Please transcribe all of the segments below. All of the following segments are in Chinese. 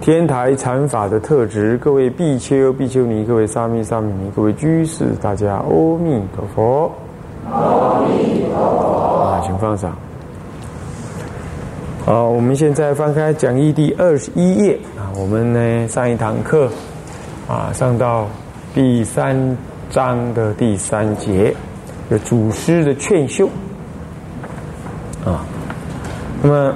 天台禅法的特质，各位比丘、比丘尼，各位沙弥、沙弥尼，各位居士，大家阿弥陀佛。阿弥陀佛。啊，请放上。好，我们现在翻开讲义第二十一页啊。我们呢上一堂课啊，上到第三章的第三节，有祖师的劝修啊。那么，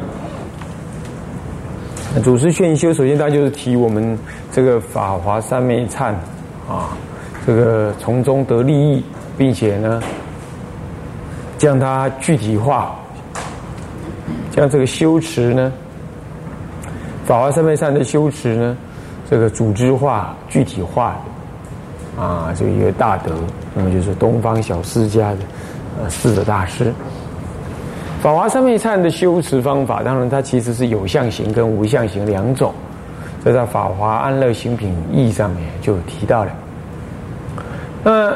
祖师劝修，首先大家就是提我们这个法华三昧忏啊，这个从中得利益，并且呢，将它具体化，将这个修持呢，法华三昧忏的修持呢，这个组织化、具体化啊，这一个大德，那么就是东方小释家的呃四个大师。法华三昧忏的修持方法，当然它其实是有相行跟无相行两种，这在《法华安乐行品义》上面就提到了。那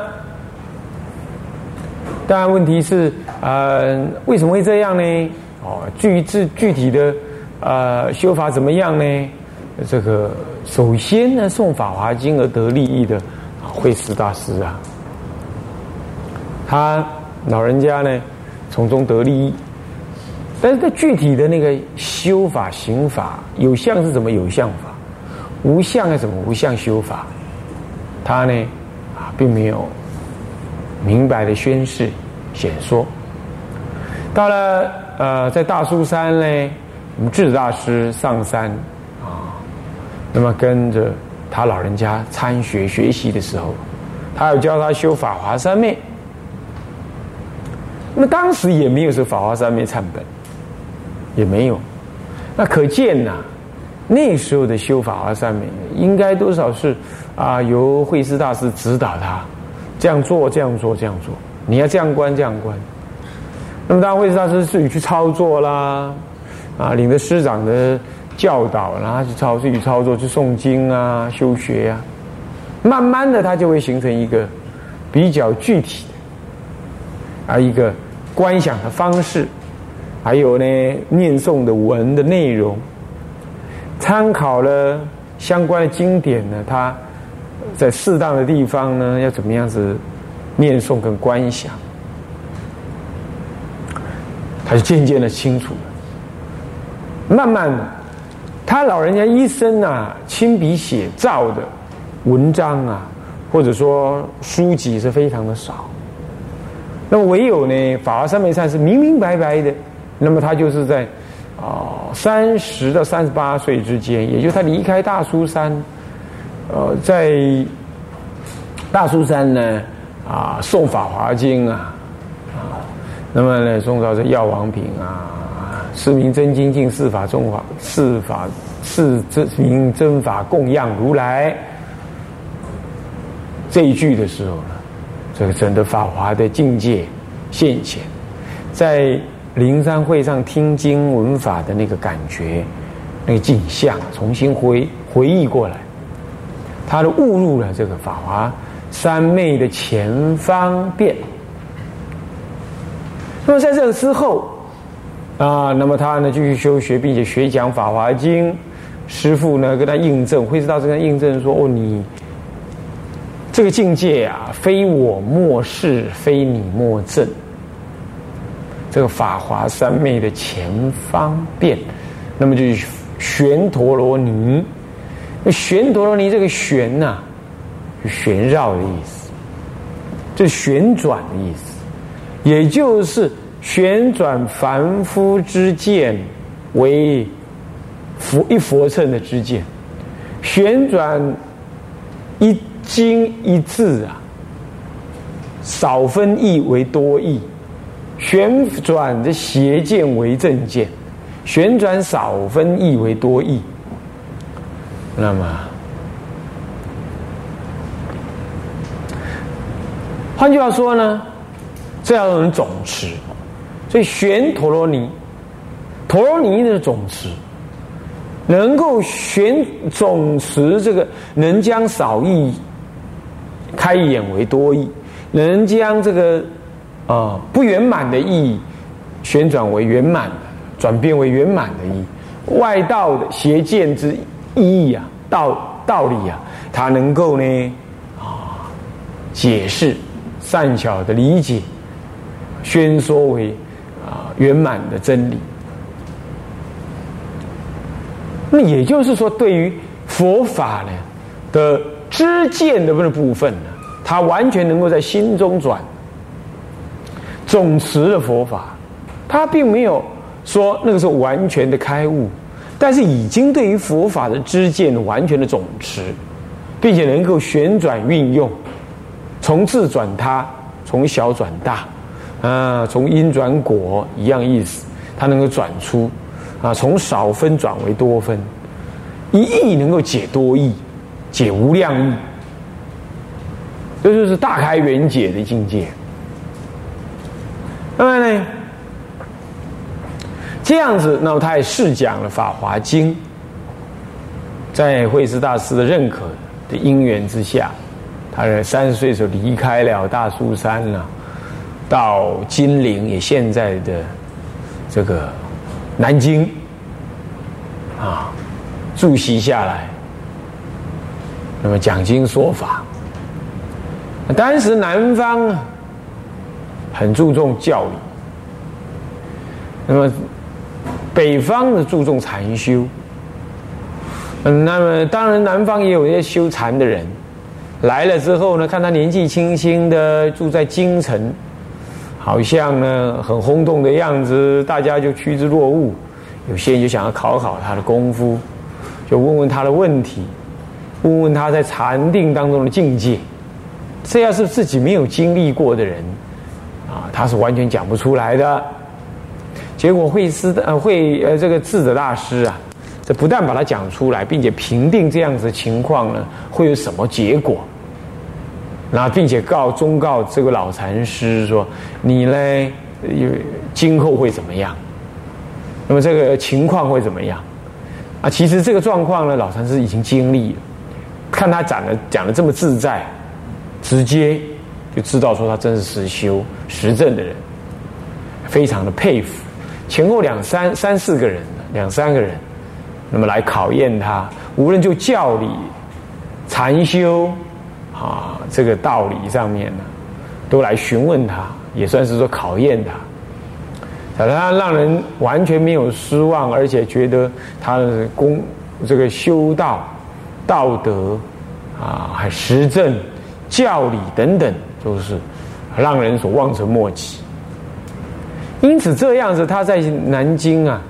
当然问题是，呃，为什么会这样呢？哦，具具具体的呃修法怎么样呢？这个首先呢，诵《法华经》而得利益的会师大师啊，他老人家呢从中得利益。但是在具体的那个修法、行法，有相是怎么有相法，无相是怎么无相修法，他呢啊并没有明白的宣示显说。到了呃在大苏山呢，我们智大师上山啊，那么跟着他老人家参学学习的时候，他要教他修法华三昧，那么当时也没有说法华三昧忏本。也没有，那可见呐，那时候的修法华三昧应该多少是啊，由慧师大师指导他这样做，这样做，这样做，你要这样观，这样观。那么当然，慧师大师自己去操作啦，啊，领着师长的教导，然后去操自己操作，去诵经啊，修学呀，慢慢的，他就会形成一个比较具体的啊一个观想的方式。还有呢，念诵的文的内容，参考了相关的经典呢，他在适当的地方呢，要怎么样子念诵跟观想，他就渐渐的清楚了。慢慢的，他老人家一生啊，亲笔写照的文章啊，或者说书籍是非常的少。那么唯有呢，《法华三昧忏》是明明白白的。那么他就是在啊三十到三十八岁之间，也就他离开大苏山，呃，在大苏山呢啊诵法华经啊啊，那么呢诵到这药王品啊，四明真经净四法中法四法四真名真法供养如来这一句的时候呢，这个整个法华的境界现前，在。灵山会上听经闻法的那个感觉，那个景象，重新回回忆过来，他都误入了这个法华三昧的前方便。那么在这个之后啊，那么他呢继续修学，并且学讲法华经。师父呢跟他印证，会知道这个印证说：“哦，你这个境界啊，非我莫是，非你莫证。”这个法华三昧的前方便，那么就是旋陀罗尼。那旋陀罗尼这个旋呐，旋绕的意思，这旋转的意思，也就是旋转凡夫之见为佛一佛乘的之见，旋转一经一字啊，少分意为多意。旋转的邪见为正见，旋转少分义为多义。那么，换句话说呢，这样种总持，所以旋陀罗尼，陀罗尼的总持，能够旋总持这个，能将少义开眼为多义，能将这个啊不圆满的意义旋转为圆满的，转变为圆满的义，外道的邪见之意义啊。道道理啊，他能够呢啊解释善巧的理解，宣说为啊圆满的真理。那也就是说，对于佛法呢的知见的部部分呢，他完全能够在心中转总持的佛法，他并没有说那个是完全的开悟。但是已经对于佛法的知见完全的总持，并且能够旋转运用，从自转他，从小转大，啊，从因转果一样意思，他能够转出，啊，从少分转为多分，一义能够解多义，解无量义，这就是大开圆解的境界。那么呢？这样子，那么他也试讲了《法华经》，在慧思大师的认可的因缘之下，他在三十岁的时候离开了大苏山了，到金陵，也现在的这个南京啊，住席下来，那么讲经说法。当时南方很注重教育，那么。北方的注重禅修，嗯，那么当然南方也有一些修禅的人来了之后呢，看他年纪轻轻的住在京城，好像呢很轰动的样子，大家就趋之若鹜。有些人就想要考考他的功夫，就问问他的问题，问问他在禅定当中的境界。这要是自己没有经历过的人，啊，他是完全讲不出来的。结果会师呃会呃这个智者大师啊，这不但把它讲出来，并且评定这样子的情况呢，会有什么结果？那并且告忠告这个老禅师说：“你呢，有今后会怎么样？那么这个情况会怎么样？啊，其实这个状况呢，老禅师已经经历了，看他讲的讲的这么自在，直接就知道说他真是实修实证的人，非常的佩服。”前后两三三四个人，两三个人，那么来考验他，无论就教理、禅修啊这个道理上面呢，都来询问他，也算是说考验他，让他让人完全没有失望，而且觉得他的功这个修道、道德啊，还实证、教理等等，就是让人所望尘莫及。因此，这样子他在南京啊，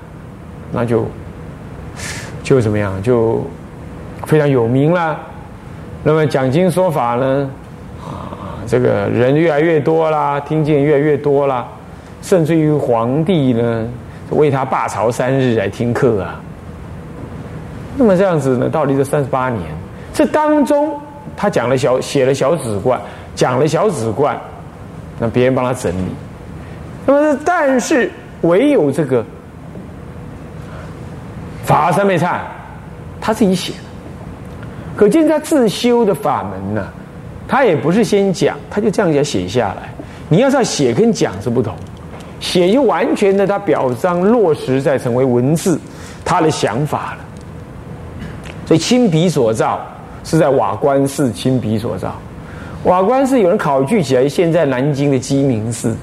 那就就怎么样，就非常有名了。那么讲经说法呢，啊，这个人越来越多啦，听见越来越多啦，甚至于皇帝呢为他罢朝三日来听课啊。那么这样子呢，到底这三十八年，这当中他讲了小写了小纸冠，讲了小纸冠，那别人帮他整理。那么，但是唯有这个法三昧忏，他自己写的，可见他自修的法门呢，他也不是先讲，他就这样子写下来。你要是要写跟讲是不同，写就完全的他表彰落实在成为文字，他的想法了。所以亲笔所造是在瓦官寺亲笔所造，瓦官寺有人考据起来，现在南京的鸡鸣寺。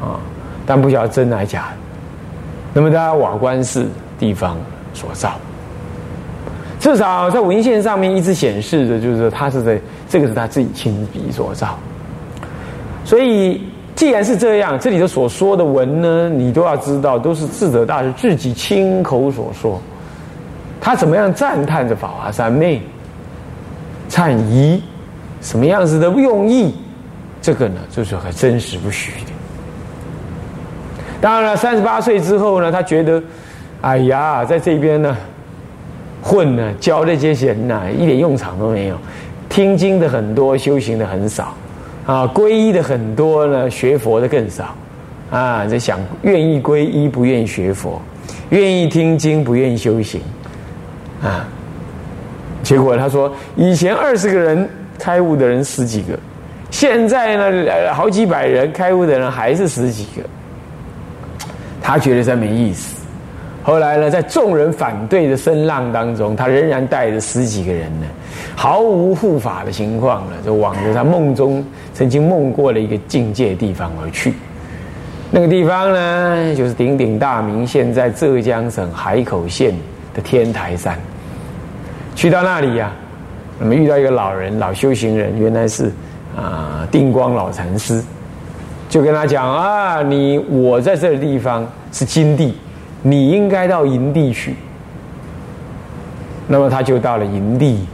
啊，但不晓得真还假。那么在瓦官寺地方所造，至少在文献上面一直显示的，就是他是在这个是他自己亲笔所造。所以，既然是这样，这里的所说的文呢，你都要知道，都是智者大师自己亲口所说。他怎么样赞叹着法华三昧、忏仪，什么样子的用意？这个呢，就是很真实不虚的。当然了，三十八岁之后呢，他觉得哎呀，在这边呢混呢，教这些人呐，一点用场都没有。听经的很多，修行的很少，啊，皈依的很多呢，学佛的更少，啊，在想愿意皈依不愿意学佛，愿意听经不愿意修行，啊，结果他说，以前二十个人开悟的人十几个，现在呢好几百人开悟的人还是十几个，他觉得这没意思。后来呢，在众人反对的声浪当中，他仍然带着十几个人呢，毫无护法的情况呢，就往着他梦中曾经梦过的一个境界地方而去。那个地方呢，就是鼎鼎大名，现在浙江省海口县的天台山。去到那里呀，我们遇到一个老人，老修行人，原来是啊定光老禅师，就跟他讲啊，你我在这个地方是金地。你应该到营地去，那么他就到了营地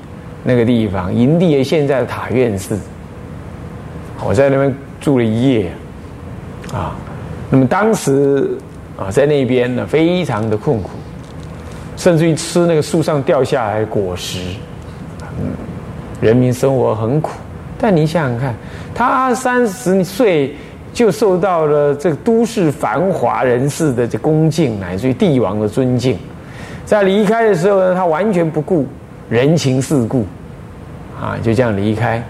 那个地方。营地现在的塔院寺，我在那边住了一夜啊。那么当时啊，在那边呢，非常的困苦，甚至于吃那个树上掉下来的果实，人民生活很苦。但你想想看，他三十岁。就受到了这个都市繁华人士的这恭敬，乃至于帝王的尊敬。在离开的时候呢，他完全不顾人情世故，啊，就这样离开。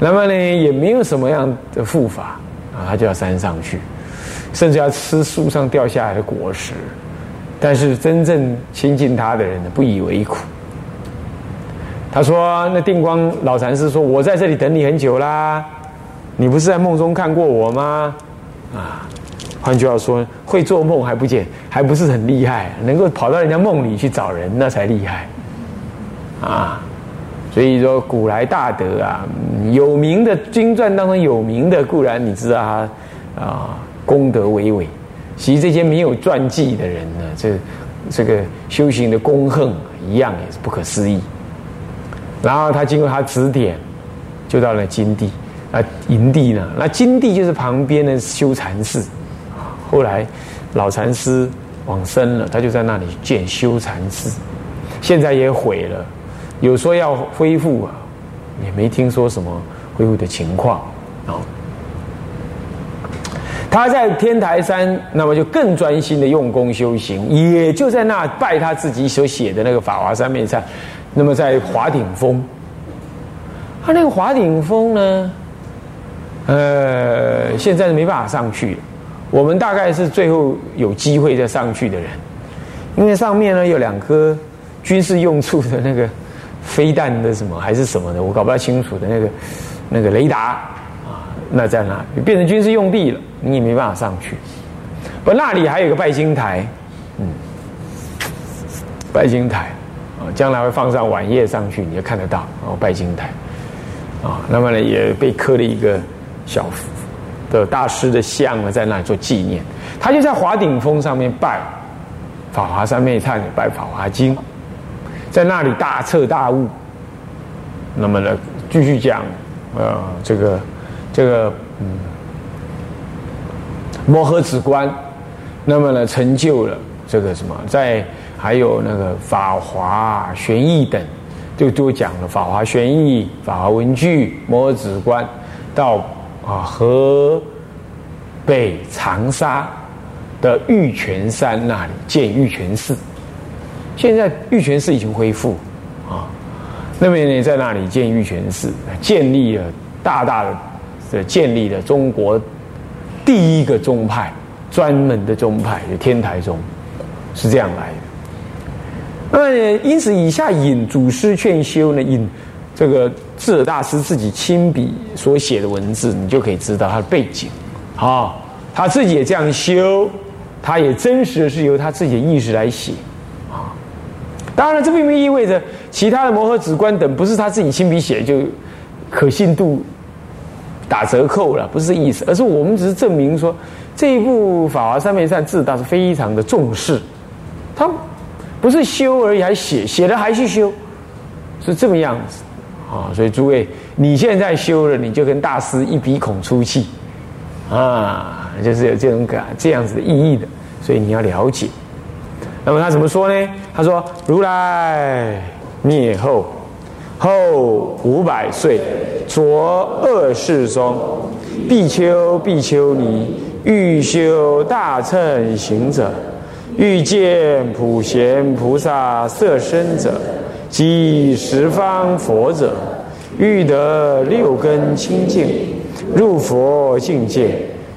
那么呢，也没有什么样的护法啊，他就要山上去，甚至要吃树上掉下来的果实。但是真正亲近他的人呢，不以为苦。他说：“那定光老禅师说，我在这里等你很久啦。”你不是在梦中看过我吗？啊，换句话说，会做梦还不见，还不是很厉害，能够跑到人家梦里去找人，那才厉害。啊，所以说古来大德啊，有名的经传当中有名的固然你知道他啊功德巍巍，其实这些没有传记的人呢，这这个修行的功恨一样也是不可思议。然后他经过他指点，就到了金地。啊，营地呢？那金地就是旁边的修禅寺，后来老禅师往生了，他就在那里建修禅寺，现在也毁了。有说要恢复啊，也没听说什么恢复的情况啊。他在天台山，那么就更专心的用功修行，也就在那拜他自己所写的那个《法华三昧忏》。那么在华顶峰，他那个华顶峰呢？呃，现在是没办法上去，我们大概是最后有机会再上去的人，因为上面呢有两颗军事用处的那个飞弹的什么还是什么的，我搞不太清楚的那个那个雷达啊，那在那变成军事用地了，你也没办法上去。不，那里还有个拜金台，嗯，拜金台将来会放上晚夜上去，你就看得到哦，拜金台啊，那么呢也被刻了一个。小的大师的像呢，在那里做纪念。他就在华顶峰上面拜《法华三昧忏》，拜《法华经》，在那里大彻大悟。那么呢，继续讲，呃，这个这个嗯，摩诃止观，那么呢，成就了这个什么，在还有那个《法华玄义》等，就都讲了《法华玄义》《法华文具》《摩诃止观》到。啊，河北长沙的玉泉山那里建玉泉寺，现在玉泉寺已经恢复啊。那边呢，在那里建玉泉寺，建立了大大的，的建立了中国第一个宗派，专门的宗派，就天台宗，是这样来的。那，因此以下引祖师劝修呢，引。这个智大师自己亲笔所写的文字，你就可以知道他的背景。啊，他自己也这样修，他也真实的是由他自己的意识来写。啊，当然这并不意味着其他的摩诃止观等不是他自己亲笔写就可信度打折扣了，不是意思，而是我们只是证明说这一部《法华三昧善》智大是非常的重视，他不是修而已，还写，写了还去修，是这么样子。啊，所以诸位，你现在修了，你就跟大师一鼻孔出气，啊，就是有这种感这样子的意义的，所以你要了解。那么他怎么说呢？他说：“如来灭后，后五百岁，着二世中，必丘、必丘尼，欲修大乘行者，欲见普贤菩萨色身者，即十方佛者，欲得六根清净，入佛境界，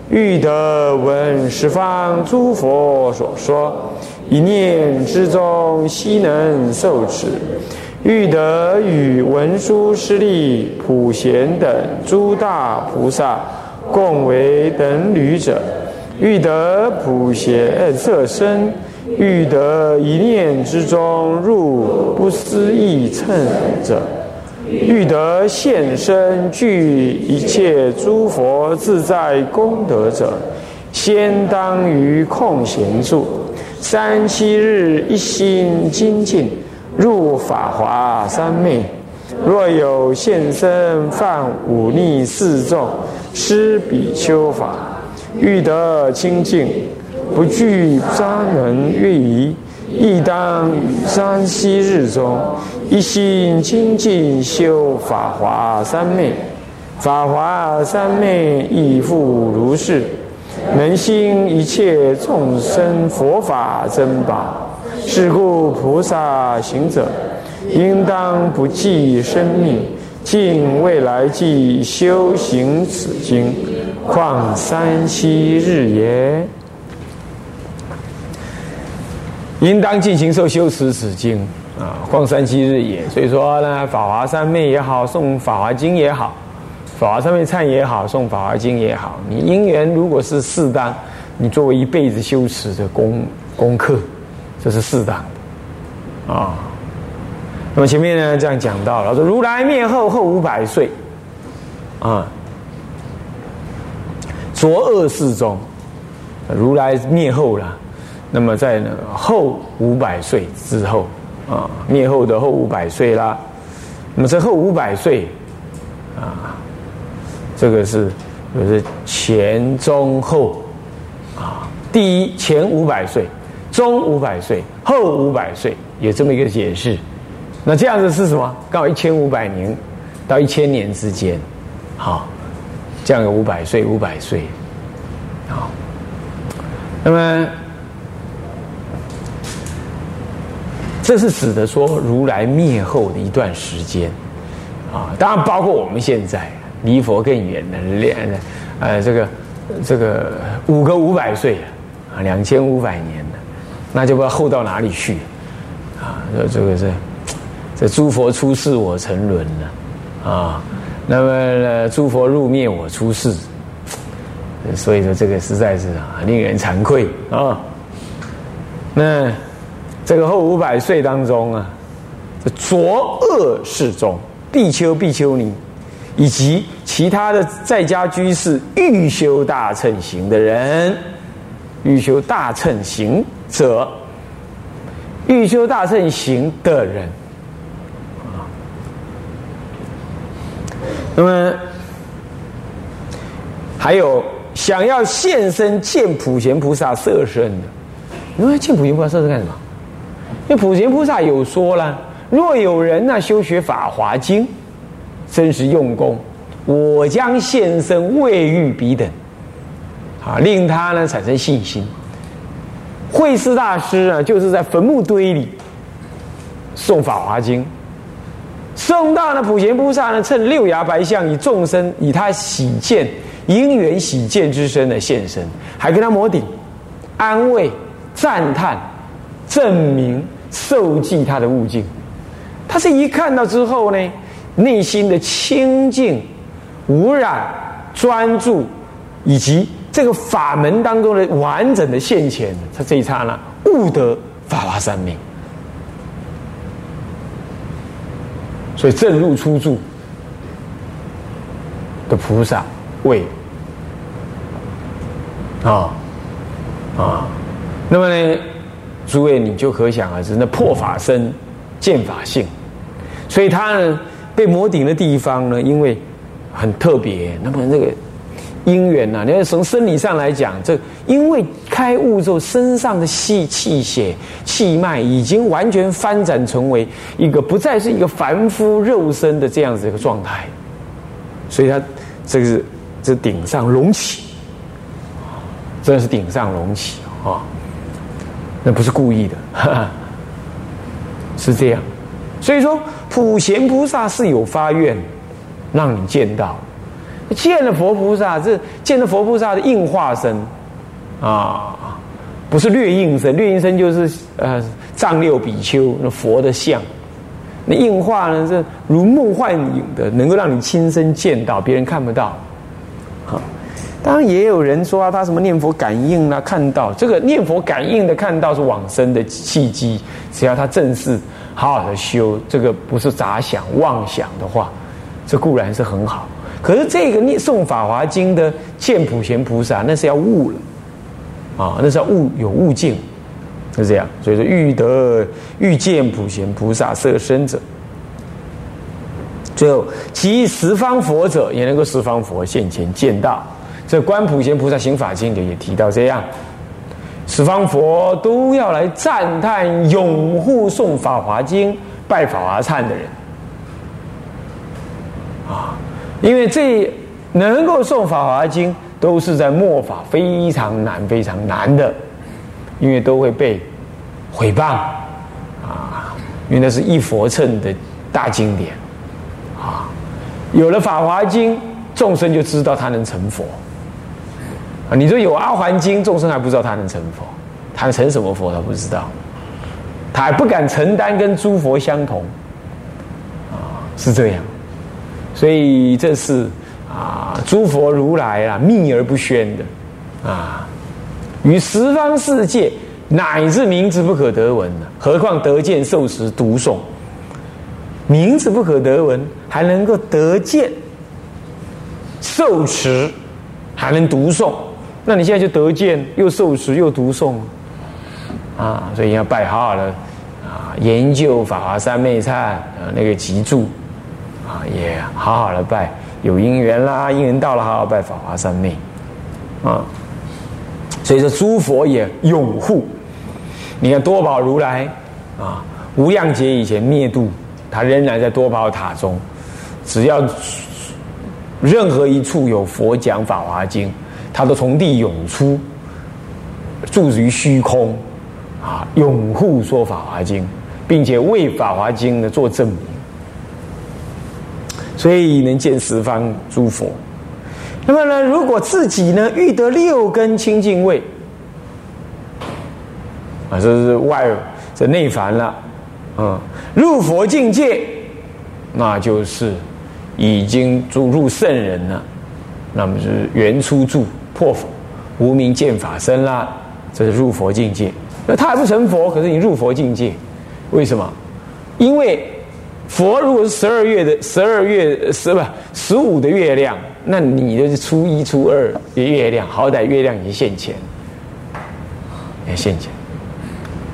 欲得闻十方诸佛所说。”一念之中，悉能受持；欲得与文殊师利普贤等诸大菩萨共为等侣者；欲得普贤色身；欲得一念之中入不思议乘者；欲得现身具一切诸佛自在功德者，先当于空闲处。三七日一心精进，入法华三昧。若有现身犯忤逆四众，施比丘法，欲得清净，不惧渣门越疑，亦当于三七日中一心精进修法华三昧。法华三昧亦复如是。能兴一切众生佛法珍宝，是故菩萨行者，应当不计生命，尽未来际修行此经，况三七日也。应当进行受修持此经啊，况三七日也。所以说呢，法华三昧也好，诵法华经也好。法华上面忏也好，诵法华经也好，你因缘如果是适当，你作为一辈子修持的功功课，这是适当的啊。那么前面呢这样讲到了，说如来灭后后五百岁啊，浊恶世中，如来灭后了，那么在那后五百岁之后啊，灭后的后五百岁啦，那么这后五百岁啊。这个是，就是前中后，啊，第一前五百岁，中五百岁，后五百岁，有这么一个解释。那这样子是什么？刚好一千五百年到一千年之间，好，这样有五百岁，五百岁，好。那么，这是指的说如来灭后的一段时间，啊，当然包括我们现在。离佛更远的两呃，这个这个五个五百岁啊，两千五百年的，那就不知道后到哪里去啊？这这个是这诸佛出世我沉沦了啊，那么呢诸佛入灭我出世，所以说这个实在是啊令人惭愧啊。那这个后五百岁当中啊，浊恶世中，比丘比丘尼。以及其他的在家居士欲修大乘行的人，欲修大乘行者，欲修大乘行的人，那么还有想要现身见普贤菩萨色身的，因为见普贤菩萨色身干什么？因为普贤菩萨有说了，若有人呢修学法华经。真实用功，我将现身未遇彼等，啊，令他呢产生信心。慧思大师啊，就是在坟墓堆里送《法华经》，诵到呢普贤菩萨呢，趁六牙白象以众生以他喜见因缘喜见之身的现身，还跟他摩顶、安慰、赞叹、证明、受记他的悟境。他是一看到之后呢。内心的清净、无染、专注，以及这个法门当中的完整的现前，他这一刹那悟得法华三昧，所以正入出住的菩萨位啊啊，那么呢，诸位你就可想而知，那破法身见法性，所以他呢。被摩顶的地方呢，因为很特别，那么那个因缘呐，你要从生理上来讲，这因为开悟之后，身上的气气血气脉已经完全翻展成为一个不再是一个凡夫肉身的这样子一个状态，所以他这个是这顶上隆起，真的是顶上隆起啊，那不是故意的，是这样。所以说，普贤菩萨是有发愿让你见到。见了佛菩萨，这见了佛菩萨的应化身啊，不是略应身，略应身就是呃藏六比丘那佛的像，那应化呢是如梦幻影的，能够让你亲身见到，别人看不到。好，当然也有人说啊，他什么念佛感应啊，看到这个念佛感应的看到是往生的契机，只要他正式好好的修，这个不是杂想妄想的话，这固然是很好。可是这个念诵《法华经》的见普贤菩萨，那是要悟了，啊，那是要悟有悟境，是这样。所以说，欲得欲见普贤菩萨色身者，最后其十方佛者也能够十方佛现前见到。这观普贤菩萨行法经里也提到这样，十方佛都要来赞叹拥护诵《法华经》、拜法华忏的人，啊。因为这能够诵《法华经》，都是在末法非常难、非常难的，因为都会被毁谤啊！因为那是一佛乘的大经典啊。有了《法华经》，众生就知道他能成佛啊。你说有《阿含经》，众生还不知道他能成佛，他成什么佛他不知道，他还不敢承担跟诸佛相同啊，是这样。所以这是啊，诸佛如来啊，秘而不宣的啊，与十方世界乃至名字不可得闻的，何况得见受持读诵，名字不可得闻，还能够得见受持，还能读诵，那你现在就得见又受持又读诵。啊，所以要拜好好的啊，研究法华三昧忏啊，那个集注。啊，也好好的拜，有因缘啦，因缘到了，好好拜法华三昧，啊，所以说诸佛也拥护。你看多宝如来啊，无量劫以前灭度，他仍然在多宝塔中，只要任何一处有佛讲法华经，他都从地涌出，住于虚空，啊，拥护说法华经，并且为法华经呢做证明。所以能见十方诸佛。那么呢，如果自己呢遇得六根清净位，啊，这是外这内凡了，嗯，入佛境界，那就是已经入入圣人了。那么是原初住破佛无名见法身啦，这是入佛境界。那他还不成佛，可是你入佛境界，为什么？因为。佛如果是十二月的十二月十不十五的月亮，那你的是初一初二的月亮，好歹月亮已经现前，也现前。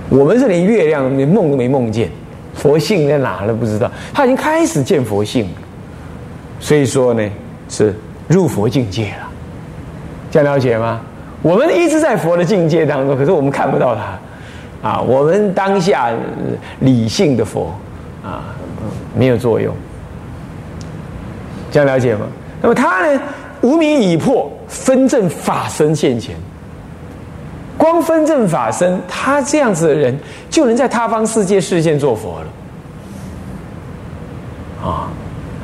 我们是连月亮连梦都没梦见，佛性在哪都不知道，他已经开始见佛性，所以说呢是入佛境界了，这样了解吗？我们一直在佛的境界当中，可是我们看不到他啊，我们当下理性的佛啊。没有作用，这样了解吗？那么他呢？无名已破，分正法身现前。光分正法身，他这样子的人，就能在他方世界视现做佛了。啊，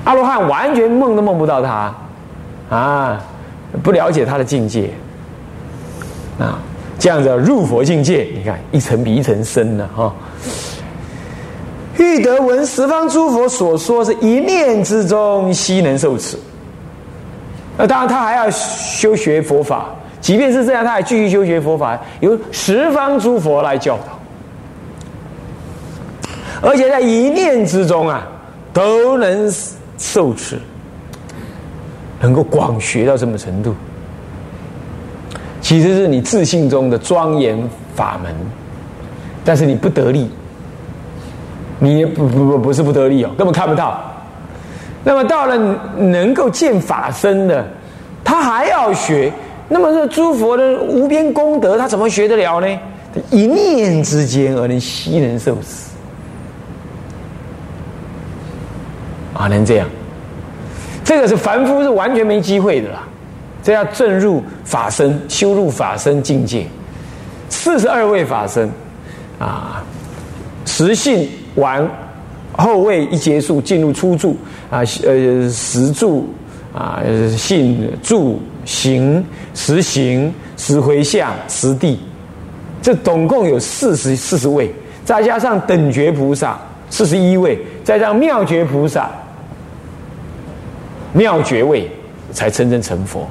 阿罗汉完全梦都梦不到他，啊，不了解他的境界，啊，这样子入佛境界，你看一层比一层深了哈。欲得闻十方诸佛所说，是一念之中悉能受持。那当然，他还要修学佛法。即便是这样，他还继续修学佛法，由十方诸佛来教导。而且在一念之中啊，都能受持，能够广学到什么程度，其实是你自信中的庄严法门，但是你不得力。你不不不不是不得力哦，根本看不到。那么到了能够见法身的，他还要学。那么这诸佛的无边功德，他怎么学得了呢？一念之间而能悉能受死，啊，能这样？这个是凡夫是完全没机会的啦。这要正入法身，修入法身境界。四十二位法身，啊，十信完，后位一结束，进入初住啊，呃，十住啊，信住。行十行十回向十地，这总共有四十四十位，再加上等觉菩萨四十一位，再加上妙觉菩萨妙觉位，才真正成佛。